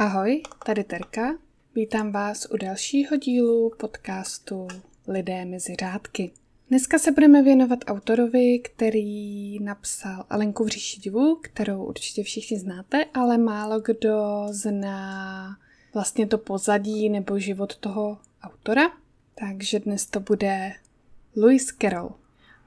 Ahoj, tady Terka. Vítám vás u dalšího dílu podcastu Lidé mezi řádky. Dneska se budeme věnovat autorovi, který napsal Alenku v říši divu, kterou určitě všichni znáte, ale málo kdo zná vlastně to pozadí nebo život toho autora. Takže dnes to bude Lewis Carroll.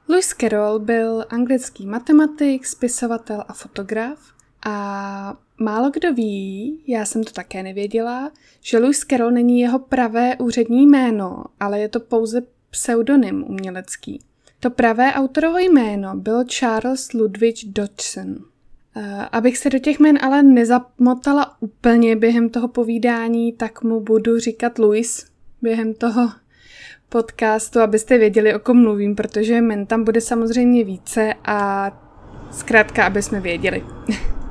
Lewis Carroll byl anglický matematik, spisovatel a fotograf a málo kdo ví, já jsem to také nevěděla, že Lewis Carroll není jeho pravé úřední jméno, ale je to pouze pseudonym umělecký. To pravé autorovo jméno bylo Charles Ludwig Dodgson. Uh, abych se do těch jmén ale nezamotala úplně během toho povídání, tak mu budu říkat Louis během toho podcastu, abyste věděli, o kom mluvím, protože men tam bude samozřejmě více a zkrátka, aby jsme věděli.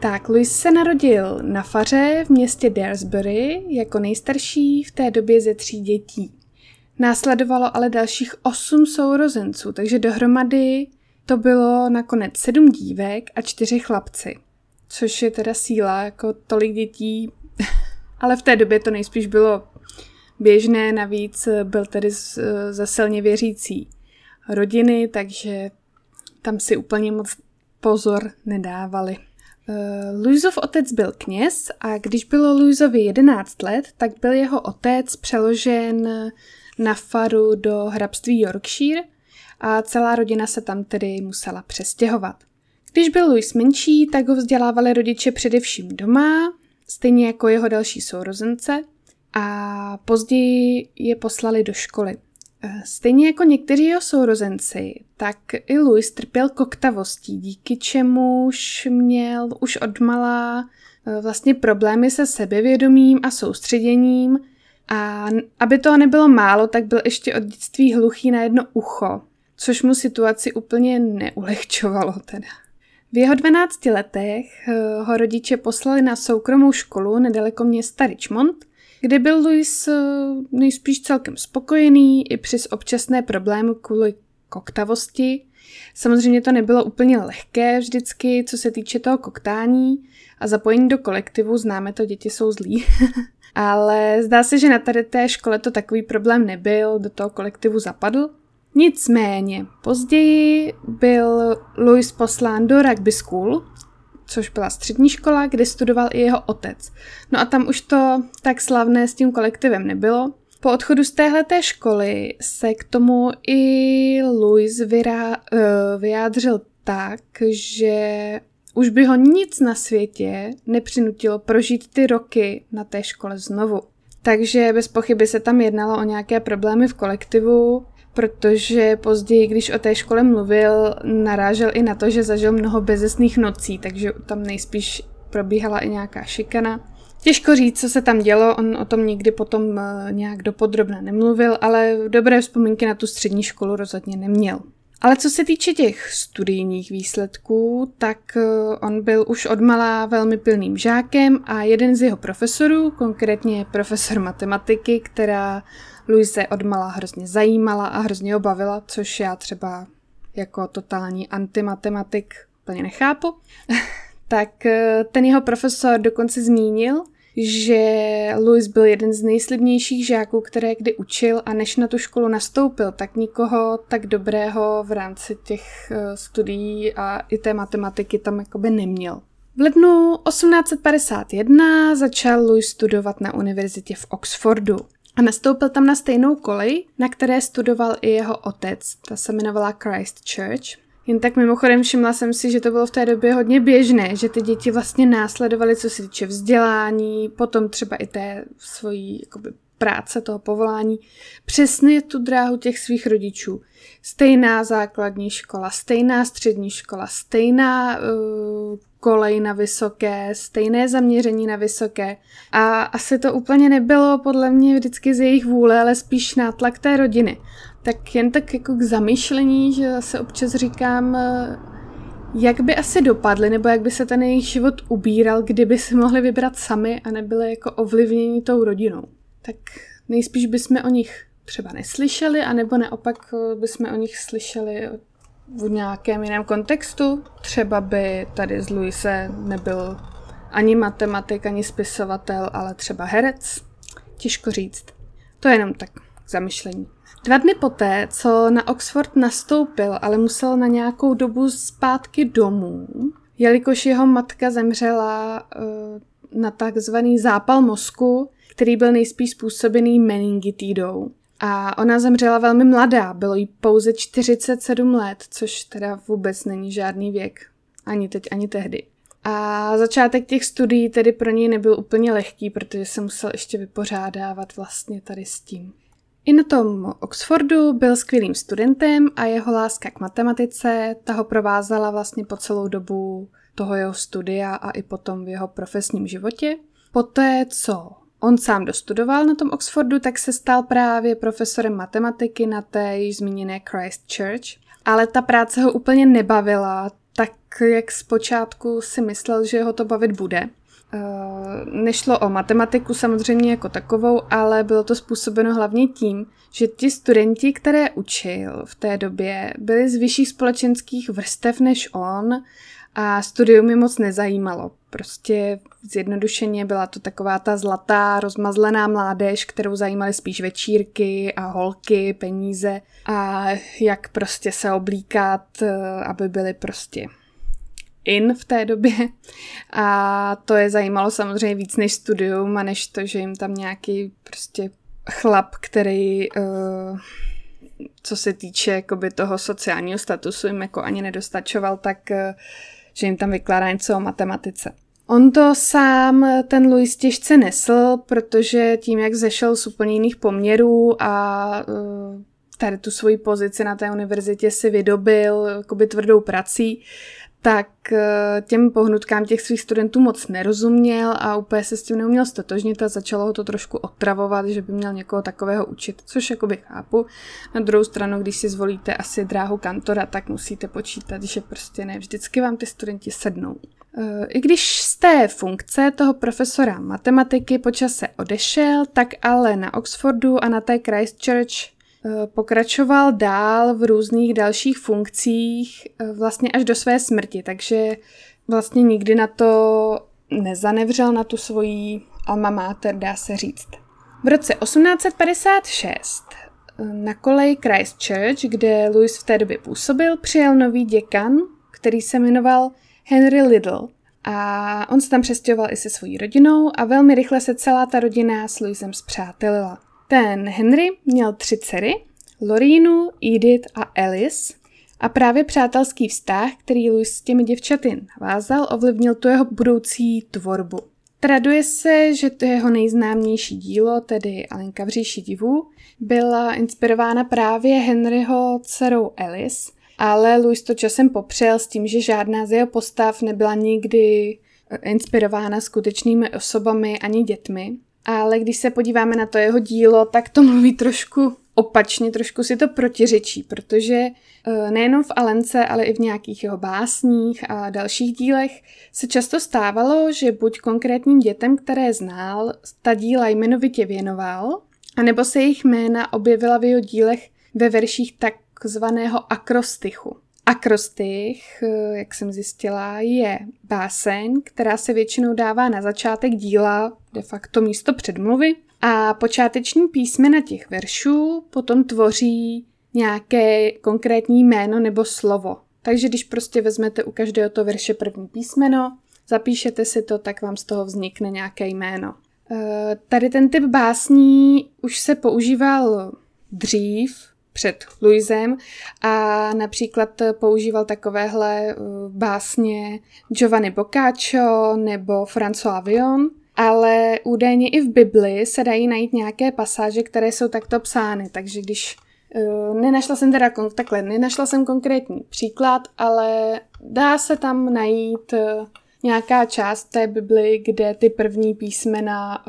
tak, Louis se narodil na faře v městě Daresbury jako nejstarší v té době ze tří dětí. Následovalo ale dalších osm sourozenců, takže dohromady to bylo nakonec sedm dívek a čtyři chlapci. Což je teda síla, jako tolik dětí. ale v té době to nejspíš bylo běžné, navíc byl tedy ze silně věřící rodiny, takže tam si úplně moc pozor nedávali. Uh, Luizov otec byl kněz a když bylo Luizovi 11 let, tak byl jeho otec přeložen na faru do hrabství Yorkshire a celá rodina se tam tedy musela přestěhovat. Když byl Louis menší, tak ho vzdělávali rodiče především doma, stejně jako jeho další sourozence, a později je poslali do školy. Eh, stejně jako někteří jeho sourozenci, tak i Louis trpěl koktavostí, díky čemuž měl už odmala eh, vlastně problémy se sebevědomím a soustředěním a aby toho nebylo málo, tak byl ještě od dětství hluchý na jedno ucho, což mu situaci úplně neulehčovalo teda. V jeho 12 letech eh, ho rodiče poslali na soukromou školu nedaleko města Richmond, kde byl Louis eh, nejspíš celkem spokojený i přes občasné problémy kvůli koktavosti. Samozřejmě to nebylo úplně lehké vždycky, co se týče toho koktání a zapojení do kolektivu, známe to, děti jsou zlí. Ale zdá se, že na tady té škole to takový problém nebyl, do toho kolektivu zapadl. Nicméně, později byl Louis poslán do rugby school, což byla střední škola, kde studoval i jeho otec. No a tam už to tak slavné s tím kolektivem nebylo. Po odchodu z téhleté školy se k tomu i Louis vyrá, uh, vyjádřil tak, že už by ho nic na světě nepřinutilo prožít ty roky na té škole znovu. Takže bez pochyby se tam jednalo o nějaké problémy v kolektivu, protože později, když o té škole mluvil, narážel i na to, že zažil mnoho bezesných nocí, takže tam nejspíš probíhala i nějaká šikana. Těžko říct, co se tam dělo, on o tom nikdy potom eh, nějak dopodrobna nemluvil, ale dobré vzpomínky na tu střední školu rozhodně neměl. Ale co se týče těch studijních výsledků, tak eh, on byl už odmala velmi pilným žákem a jeden z jeho profesorů, konkrétně profesor matematiky, která Luise odmala hrozně zajímala a hrozně obavila, což já třeba jako totální antimatematik plně nechápu, tak eh, ten jeho profesor dokonce zmínil, že Louis byl jeden z nejslibnějších žáků, které kdy učil a než na tu školu nastoupil, tak nikoho tak dobrého v rámci těch eh, studií a i té matematiky tam jakoby neměl. V lednu 1851 začal Louis studovat na univerzitě v Oxfordu a nastoupil tam na stejnou kolej, na které studoval i jeho otec. Ta se jmenovala Christ Church. Jen tak mimochodem všimla jsem si, že to bylo v té době hodně běžné, že ty děti vlastně následovaly, co se týče vzdělání, potom třeba i té svojí jakoby, práce, toho povolání, přesně tu dráhu těch svých rodičů. Stejná základní škola, stejná střední škola, stejná uh, kolej na vysoké, stejné zaměření na vysoké. A asi to úplně nebylo podle mě vždycky z jejich vůle, ale spíš nátlak té rodiny. Tak jen tak jako k zamýšlení, že se občas říkám, eh, jak by asi dopadly, nebo jak by se ten jejich život ubíral, kdyby si mohli vybrat sami a nebyli jako ovlivněni tou rodinou. Tak nejspíš bychom o nich třeba neslyšeli, anebo neopak eh, bychom o nich slyšeli v nějakém jiném kontextu. Třeba by tady z Luise nebyl ani matematik, ani spisovatel, ale třeba herec. Těžko říct. To je jenom tak k zamyšlení. Dva dny poté, co na Oxford nastoupil, ale musel na nějakou dobu zpátky domů, jelikož jeho matka zemřela uh, na takzvaný zápal mozku, který byl nejspíš způsobený meningitidou. A ona zemřela velmi mladá, bylo jí pouze 47 let, což teda vůbec není žádný věk. Ani teď, ani tehdy. A začátek těch studií tedy pro něj nebyl úplně lehký, protože se musel ještě vypořádávat vlastně tady s tím. I na tom Oxfordu byl skvělým studentem a jeho láska k matematice ta ho provázela vlastně po celou dobu toho jeho studia a i potom v jeho profesním životě. Poté, co on sám dostudoval na tom Oxfordu, tak se stal právě profesorem matematiky na té již zmíněné Christ Church. Ale ta práce ho úplně nebavila, tak jak zpočátku si myslel, že ho to bavit bude. Eh, nešlo o matematiku samozřejmě jako takovou, ale bylo to způsobeno hlavně tím, že ti studenti, které učil v té době, byli z vyšších společenských vrstev než on a studium mi moc nezajímalo. Prostě zjednodušeně byla to taková ta zlatá, rozmazlená mládež, kterou zajímaly spíš večírky a holky, peníze a jak prostě se oblíkat, eh, aby byly prostě in v té době a to je zajímalo samozřejmě víc než studium a než to, že jim tam nějaký prostě chlap, který uh, co se týče jakoby toho sociálního statusu jim jako ani nedostačoval, tak uh, že jim tam vykládá něco o matematice. On to sám, ten Louis, těžce nesl, protože tím, jak zešel z úplně jiných poměrů a uh, tady tu svoji pozici na té univerzitě si vydobil jakoby tvrdou prací, tak eh, těm pohnutkám těch svých studentů moc nerozuměl a úplně se s tím neuměl stotožnit a začalo ho to trošku otravovat, že by měl někoho takového učit, což jakoby chápu. Na druhou stranu, když si zvolíte asi dráhu kantora, tak musíte počítat, že prostě ne vždycky vám ty studenti sednou. Eh, I když z té funkce toho profesora matematiky počase odešel, tak ale na Oxfordu a na té Christchurch pokračoval dál v různých dalších funkcích eh, vlastně až do své smrti, takže vlastně nikdy na to nezanevřel na tu svoji alma mater, dá se říct. V roce 1856 eh, na kolej Christchurch, kde Louis v té době působil, přijel nový děkan, který se jmenoval Henry Little. A on se tam přestěhoval i se svojí rodinou a velmi rychle se celá ta rodina s Louisem zpřátelila. Ten Henry měl tři dcery, Lorínu, Edith a Alice, a právě přátelský vztah, který Louis s těmi děvčaty navázal, ovlivnil tu jeho budoucí tvorbu. Traduje se, že to jeho nejznámější dílo, tedy Alenka v říši divů, byla inspirována právě Henryho dcerou Alice, ale Louis to časem popřel s tím, že žádná z jeho postav nebyla nikdy inspirována skutečnými osobami ani dětmi ale když se podíváme na to jeho dílo, tak to mluví trošku opačně, trošku si to protiřečí, protože e, nejenom v Alence, ale i v nějakých jeho básních a dalších dílech se často stávalo, že buď konkrétním dětem, které znal, ta díla jmenovitě věnoval, anebo se jejich jména objevila v jeho dílech ve verších takzvaného akrostychu. Akrostych, eh, jak jsem zjistila, je báseň, která se většinou dává na začátek díla, de facto místo předmluvy, a počáteční písmena těch veršů potom tvoří nějaké konkrétní jméno nebo slovo. Takže když prostě vezmete u každého to verše první písmeno, zapíšete si to, tak vám z toho vznikne nějaké jméno. Eh, tady ten typ básní už se používal dřív, před Luisem a například používal takovéhle uh, básně Giovanni Boccaccio nebo François Villon, ale údajně i v Bibli se dají najít nějaké pasáže, které jsou takto psány, takže když uh, nenašla jsem teda takhle, nenašla jsem konkrétní příklad, ale dá se tam najít uh, nějaká část té Bibli, kde ty první písmena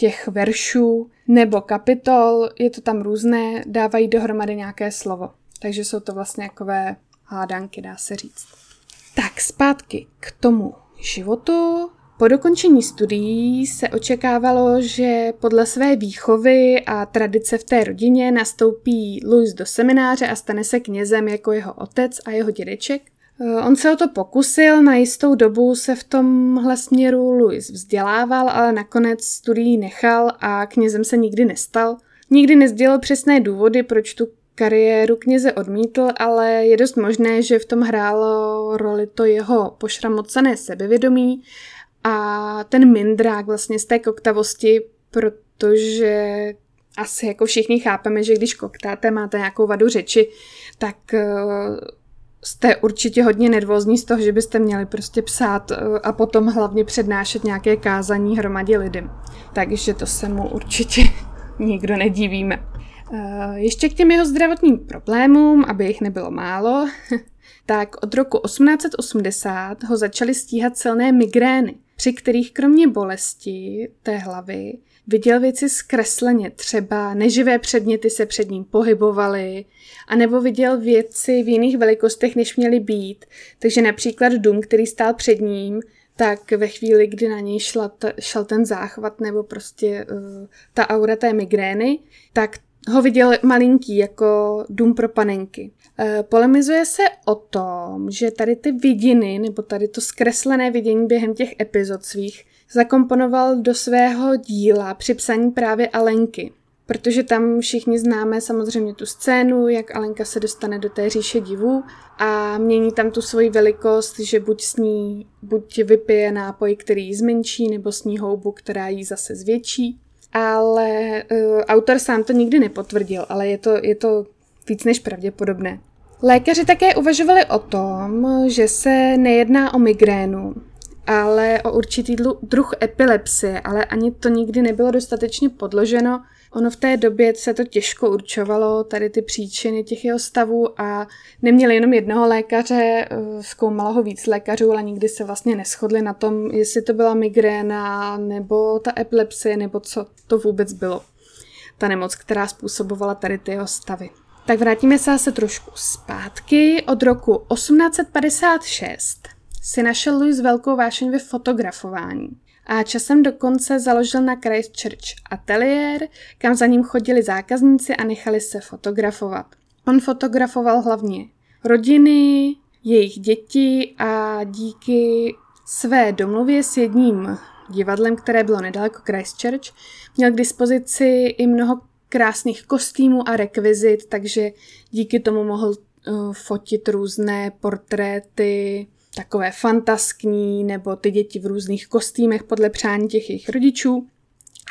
těch veršů nebo kapitol, je to tam různé, dávají dohromady nějaké slovo. Takže jsou to vlastně takové hádanky, dá se říct. Tak zpátky k tomu životu. Po dokončení studií se očekávalo, že podle své výchovy a tradice v té rodině nastoupí Louis do semináře a stane se knězem jako jeho otec a jeho dědeček. Eh, on se o to pokusil, na jistou dobu se v tomhle směru Louis vzdělával, ale nakonec studii nechal a knězem se nikdy nestal. Nikdy nezdělil přesné důvody, proč tu kariéru kněze odmítl, ale je dost možné, že v tom hrálo roli to jeho pošramocené sebevědomí a ten mindrák vlastně z té koktavosti, protože asi jako všichni chápeme, že když koktáte, máte nějakou vadu řeči, tak eh, jste určitě hodně nervózní z toho, že byste měli prostě psát eh, a potom hlavně přednášet nějaké kázání hromadě lidem. Takže to se mu určitě nikdo nedivíme. Eh, ještě k těm jeho zdravotním problémům, aby jich nebylo málo, tak od roku 1880 ho začaly stíhat silné migrény, při kterých kromě bolesti té hlavy viděl věci zkresleně, třeba neživé předměty se před ním pohybovaly, anebo viděl věci v jiných velikostech, než měly být. Takže například dům, který stál před ním, tak ve chvíli, kdy na něj šla ta, šel ten záchvat nebo prostě uh, ta aura té migrény, tak ho viděl malinký jako dům pro panenky. E, polemizuje se o tom, že tady ty vidiny, nebo tady to zkreslené vidění během těch epizod svých, zakomponoval do svého díla při psaní právě Alenky. Protože tam všichni známe samozřejmě tu scénu, jak Alenka se dostane do té říše divů a mění tam tu svoji velikost, že buď sní, buď vypije nápoj, který ji zmenší, nebo sní houbu, která ji zase zvětší ale uh, autor sám to nikdy nepotvrdil, ale je to, je to víc než pravděpodobné. Lékaři také uvažovali o tom, že se nejedná o migrénu, ale o určitý druh epilepsie, ale ani to nikdy nebylo dostatečně podloženo, Ono v té době se to těžko určovalo, tady ty příčiny těch jeho stavů a neměli jenom jednoho lékaře, eh, zkoumalo ho víc lékařů, ale nikdy se vlastně neschodli na tom, jestli to byla migréna nebo ta epilepsie, nebo co to vůbec bylo. Ta nemoc, která způsobovala tady ty jeho stavy. Tak vrátíme se zase trošku zpátky. Od roku 1856 si našel Louis velkou vášeň ve fotografování a časem dokonce založil na Christchurch ateliér, kam za ním chodili zákazníci a nechali se fotografovat. On fotografoval hlavně rodiny, jejich děti a díky své domluvě s jedním divadlem, které bylo nedaleko Christchurch, měl k dispozici i mnoho krásných kostýmů a rekvizit, takže díky tomu mohl uh, fotit různé portréty takové fantaskní, nebo ty děti v různých kostýmech podle přání těch jejich rodičů.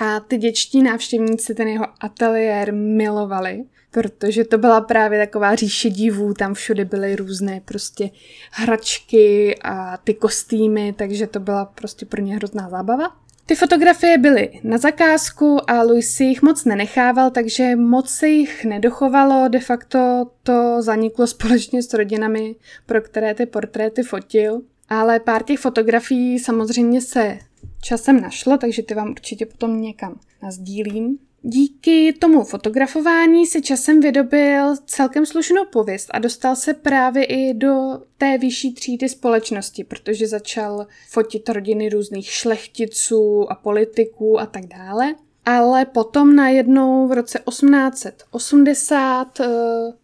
A ty děčtí návštěvníci ten jeho ateliér milovali, protože to byla právě taková říše divů, tam všude byly různé prostě hračky a ty kostýmy, takže to byla prostě pro ně hrozná zábava. Ty fotografie byly na zakázku a Louis si jich moc nenechával, takže moc se jich nedochovalo. De facto to zaniklo společně s rodinami, pro které ty portréty fotil. Ale pár těch fotografií samozřejmě se časem našlo, takže ty vám určitě potom někam nazdílím. Díky tomu fotografování si časem vydobil celkem slušnou pověst a dostal se právě i do té vyšší třídy společnosti, protože začal fotit rodiny různých šlechticů a politiků a tak dále. Ale potom najednou v roce 1880 eh,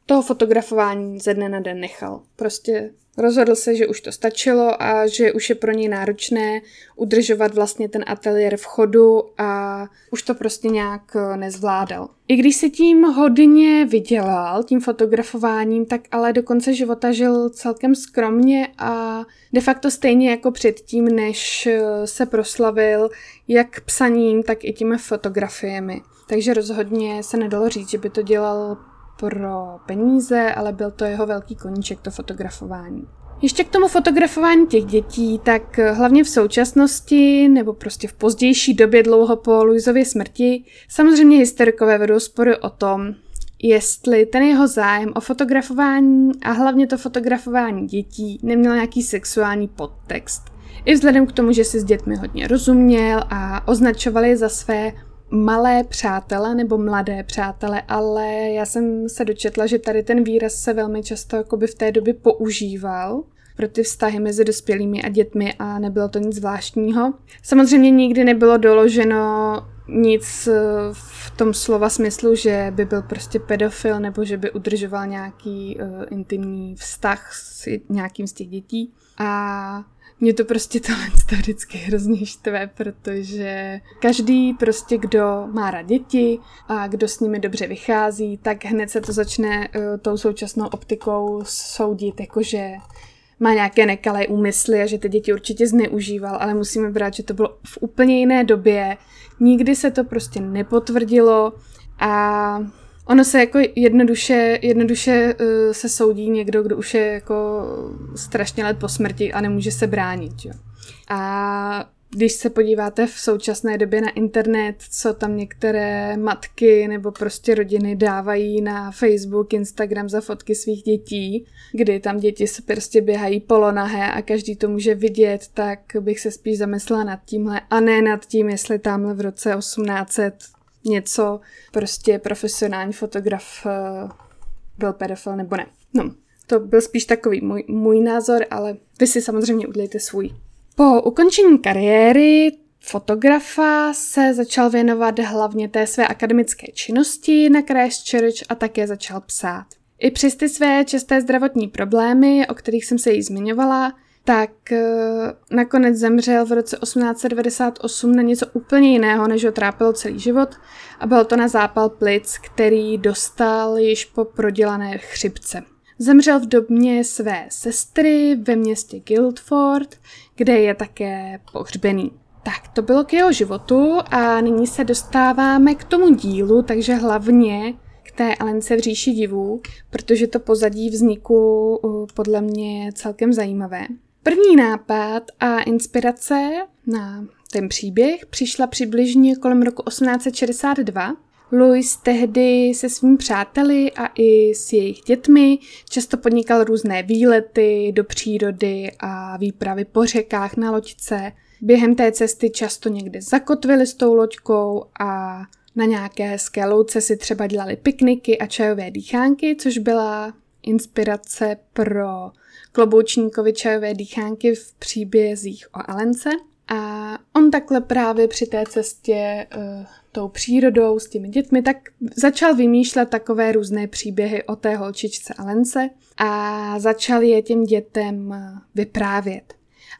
toho fotografování ze dne na den nechal. Prostě Rozhodl se, že už to stačilo a že už je pro něj náročné udržovat vlastně ten ateliér v chodu a už to prostě nějak eh, nezvládal. I když se tím hodně vydělal, tím fotografováním, tak ale do konce života žil celkem skromně a de facto stejně jako předtím, než eh, se proslavil jak psaním, tak i těmi fotografiemi. Takže rozhodně se nedalo říct, že by to dělal pro peníze, ale byl to jeho velký koníček, to fotografování. Ještě k tomu fotografování těch dětí, tak hlavně v současnosti nebo prostě v pozdější době dlouho po Luizově smrti, samozřejmě historikové vedou spory o tom, jestli ten jeho zájem o fotografování a hlavně to fotografování dětí neměl nějaký sexuální podtext. I vzhledem k tomu, že si s dětmi hodně rozuměl a označovali je za své malé přátele nebo mladé přátele, ale já jsem se dočetla, že tady ten výraz se velmi často jakoby v té době používal, pro ty vztahy mezi dospělými a dětmi a nebylo to nic zvláštního. Samozřejmě nikdy nebylo doloženo nic eh, v tom slova smyslu, že by byl prostě pedofil nebo že by udržoval nějaký uh, intimní vztah s nějakým z těch dětí. A mě to prostě to vždycky hrozně štve, protože každý prostě, kdo má rád děti a kdo s nimi dobře vychází, tak hned se to začne uh, tou současnou optikou soudit, jakože má nějaké nekalé úmysly a že ty děti určitě zneužíval, ale musíme brát, že to bylo v úplně jiné době. Nikdy se to prostě nepotvrdilo a ono se jako jednoduše, jednoduše uh, se soudí někdo, kdo už je jako strašně let po smrti a nemůže se bránit. Jo. A když se podíváte v současné době na internet, co tam některé matky nebo prostě rodiny dávají na Facebook, Instagram za fotky svých dětí, kdy tam děti se prostě běhají polonahé a každý to může vidět, tak bych se spíš zamyslela nad tímhle a ne nad tím, jestli tamhle v roce 1800 něco prostě profesionální fotograf uh, byl pedofil nebo ne. No, to byl spíš takový můj, můj názor, ale vy si samozřejmě udělejte svůj. Po ukončení kariéry fotografa se začal věnovat hlavně té své akademické činnosti na Christchurch a také začal psát. I přes ty své časté zdravotní problémy, o kterých jsem se jí zmiňovala, tak eh, nakonec zemřel v roce 1898 na něco úplně jiného, než ho trápilo celý život a byl to na zápal plic, který dostal již po prodělané chřipce. Zemřel v době své sestry ve městě Guildford, kde je také pohřbený. Tak, to bylo k jeho životu a nyní se dostáváme k tomu dílu, takže hlavně k té Alence v říši divů, protože to pozadí vzniku podle mě celkem zajímavé. První nápad a inspirace na ten příběh přišla přibližně kolem roku 1862, Louis tehdy se svými přáteli a i s jejich dětmi často podnikal různé výlety do přírody a výpravy po řekách na loďce. Během té cesty často někde zakotvili s tou loďkou a na nějaké hezké louce si třeba dělali pikniky a čajové dýchánky, což byla inspirace pro kloboučníkovi čajové dýchánky v příbězích o Alence. A on takhle právě při té cestě uh, tou přírodou, s těmi dětmi, tak začal vymýšlet takové různé příběhy o té holčičce Alence a začal je těm dětem eh, vyprávět.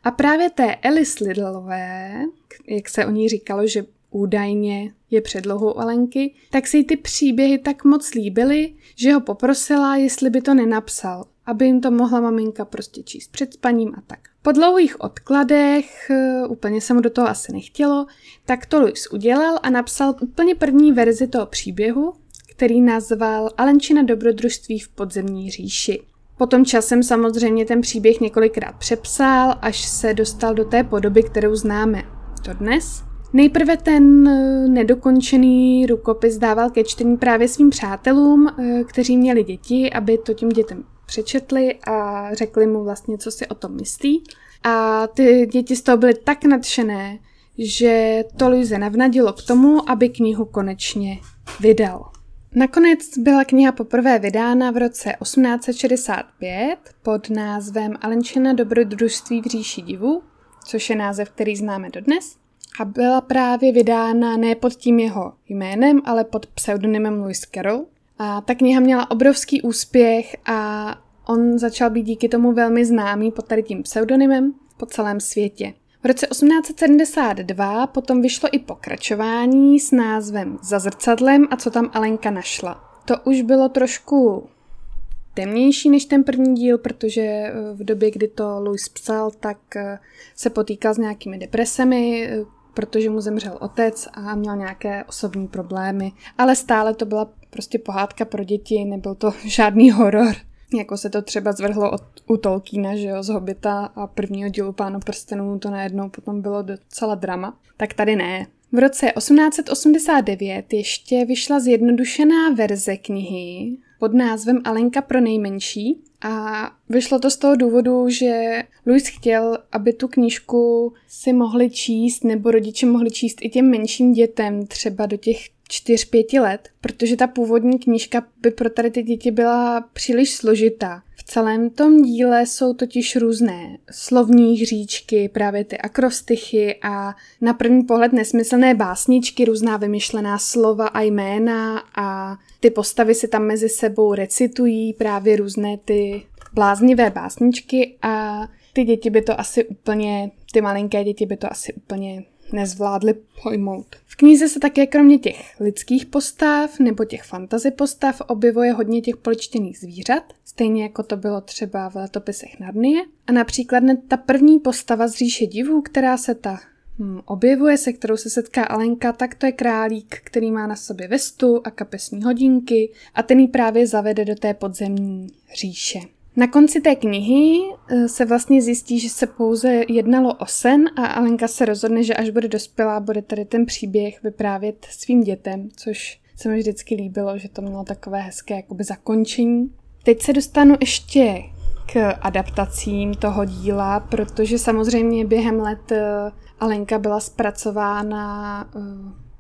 A právě té Alice Lidlové, jak se o ní říkalo, že údajně je předlohou Alenky, tak si ty příběhy tak moc líbily, že ho poprosila, jestli by to nenapsal, aby jim to mohla maminka prostě číst před spaním a tak. Po dlouhých odkladech, eh, úplně se mu do toho asi nechtělo, tak to Louis udělal a napsal úplně první verzi toho příběhu, který nazval Alenčina dobrodružství v podzemní říši. Potom časem samozřejmě ten příběh několikrát přepsal, až se dostal do té podoby, kterou známe dodnes. Nejprve ten eh, nedokončený rukopis dával ke čtení právě svým přátelům, eh, kteří měli děti, aby to těm dětem přečetli a řekli mu vlastně, co si o tom myslí. A ty děti z toho byly tak nadšené, že to Luise navnadilo k tomu, aby knihu konečně vydal. Nakonec byla kniha poprvé vydána v roce 1865 pod názvem Alenčina dobrodružství v říši divu, což je název, který známe dodnes. A byla právě vydána ne pod tím jeho jménem, ale pod pseudonymem Louis Carroll. A ta kniha měla obrovský úspěch a on začal být díky tomu velmi známý pod tady tím pseudonymem po celém světě. V roce 1872 potom vyšlo i pokračování s názvem Za zrcadlem a co tam Alenka našla. To už bylo trošku temnější než ten první díl, protože eh, v době, kdy to Louis psal, tak eh, se potýkal s nějakými depresemi, eh, protože mu zemřel otec a měl nějaké osobní problémy. Ale stále to byla prostě pohádka pro děti, nebyl to žádný horor. Jako se to třeba zvrhlo od, u Tolkiena, že jo, z Hobita a prvního dílu Pánu prstenů to najednou potom bylo docela drama. Tak tady ne. V roce 1889 ještě vyšla zjednodušená verze knihy pod názvem Alenka pro nejmenší a vyšlo to z toho důvodu, že Louis chtěl, aby tu knížku si mohli číst nebo rodiče mohli číst i těm menším dětem, třeba do těch 4-5 let, protože ta původní knížka by pro tady ty děti byla příliš složitá. V celém tom díle jsou totiž různé slovní hříčky, právě ty akrostichy a na první pohled nesmyslné básničky, různá vymyšlená slova a jména a ty postavy si tam mezi sebou recitují právě různé ty bláznivé básničky a ty děti by to asi úplně, ty malinké děti by to asi úplně nezvládli pojmout. V knize se také kromě těch lidských postav nebo těch fantazy postav objevuje hodně těch poličtěných zvířat, stejně jako to bylo třeba v letopisech Narnie. A například ta první postava z říše divů, která se ta hm, objevuje, se kterou se setká Alenka, tak to je králík, který má na sobě vestu a kapesní hodinky a ten ji právě zavede do té podzemní říše. Na konci té knihy eh, se vlastně zjistí, že se pouze jednalo o sen a Alenka se rozhodne, že až bude dospělá, bude tady ten příběh vyprávět svým dětem, což se mi vždycky líbilo, že to mělo takové hezké jakoby zakončení. Teď se dostanu ještě k adaptacím toho díla, protože samozřejmě během let eh, Alenka byla zpracována eh,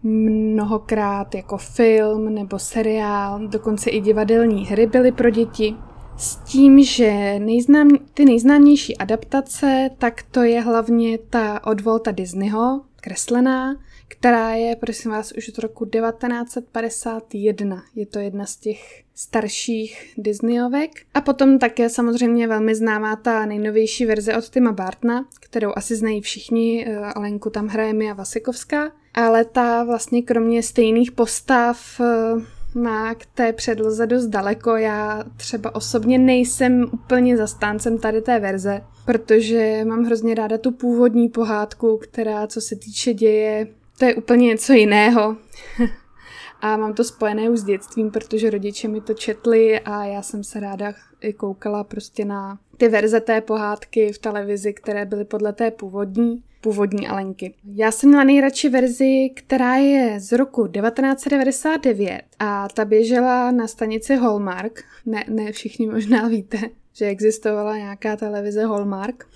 mnohokrát jako film nebo seriál, dokonce i divadelní hry byly pro děti. S tím, že nejznám, ty nejznámější adaptace, tak to je hlavně ta od Volta Disneyho, kreslená, která je, prosím vás, už od roku 1951. Je to jedna z těch starších Disneyovek. A potom také samozřejmě velmi známá ta nejnovější verze od Tima Bartna, kterou asi znají všichni, eh, Alenku tam hraje Mia Vasikovská. Ale ta vlastně kromě stejných postav eh, má k té předloze dost daleko. Já třeba osobně nejsem úplně zastáncem tady té verze, protože mám hrozně ráda tu původní pohádku, která co se týče děje, to je úplně něco jiného. a mám to spojené už s dětstvím, protože rodiče mi to četli a já jsem se ráda i koukala prostě na ty verze té pohádky v televizi, které byly podle té původní původní Alenky. Já jsem měla nejradši verzi, která je z roku 1999 a ta běžela na stanici Hallmark. Ne, ne všichni možná víte, že existovala nějaká televize Hallmark.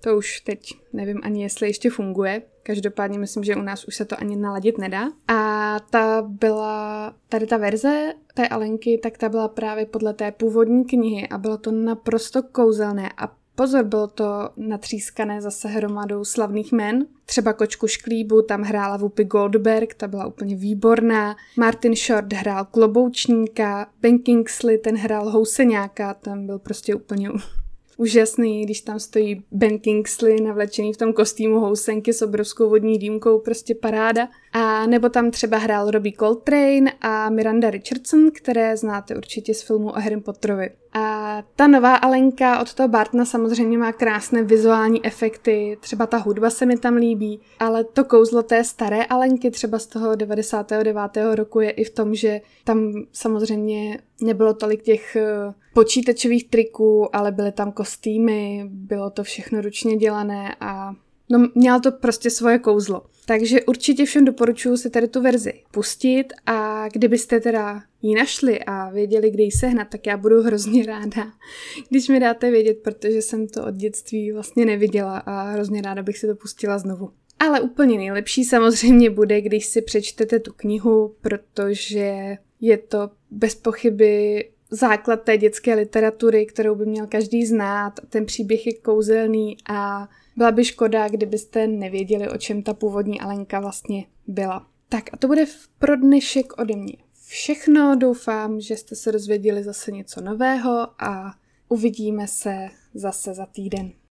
To už teď nevím ani, jestli ještě funguje. Každopádně myslím, že u nás už se to ani naladit nedá. A ta byla, tady ta verze té Alenky, tak ta byla právě podle té původní knihy a bylo to naprosto kouzelné a Pozor, bylo to natřískané zase hromadou slavných men. Třeba Kočku Šklíbu, tam hrála Whoopi Goldberg, ta byla úplně výborná. Martin Short hrál Kloboučníka, Ben Kingsley, ten hrál Houseňáka, ten byl prostě úplně úžasný, když tam stojí Ben Kingsley navlečený v tom kostýmu housenky s obrovskou vodní dýmkou, prostě paráda. A nebo tam třeba hrál Robbie Coltrane a Miranda Richardson, které znáte určitě z filmu o Harry Potterovi. A ta nová Alenka od toho Bartna samozřejmě má krásné vizuální efekty, třeba ta hudba se mi tam líbí, ale to kouzlo té staré Alenky třeba z toho 99. roku je i v tom, že tam samozřejmě nebylo tolik těch eh, počítačových triků, ale byly tam kostýmy, bylo to všechno ručně dělané a no, mělo to prostě svoje kouzlo. Takže určitě všem doporučuji si tady tu verzi pustit a kdybyste teda ji našli a věděli, kde ji sehnat, tak já budu hrozně ráda, když mi dáte vědět, protože jsem to od dětství vlastně neviděla a hrozně ráda bych si to pustila znovu. Ale úplně nejlepší samozřejmě bude, když si přečtete tu knihu, protože je to bez pochyby základ té dětské literatury, kterou by měl každý znát. Ten příběh je kouzelný a byla by škoda, kdybyste nevěděli, o čem ta původní Alenka vlastně byla. Tak a to bude pro dnešek ode mě všechno. Doufám, že jste se dozvěděli zase něco nového a uvidíme se zase za týden.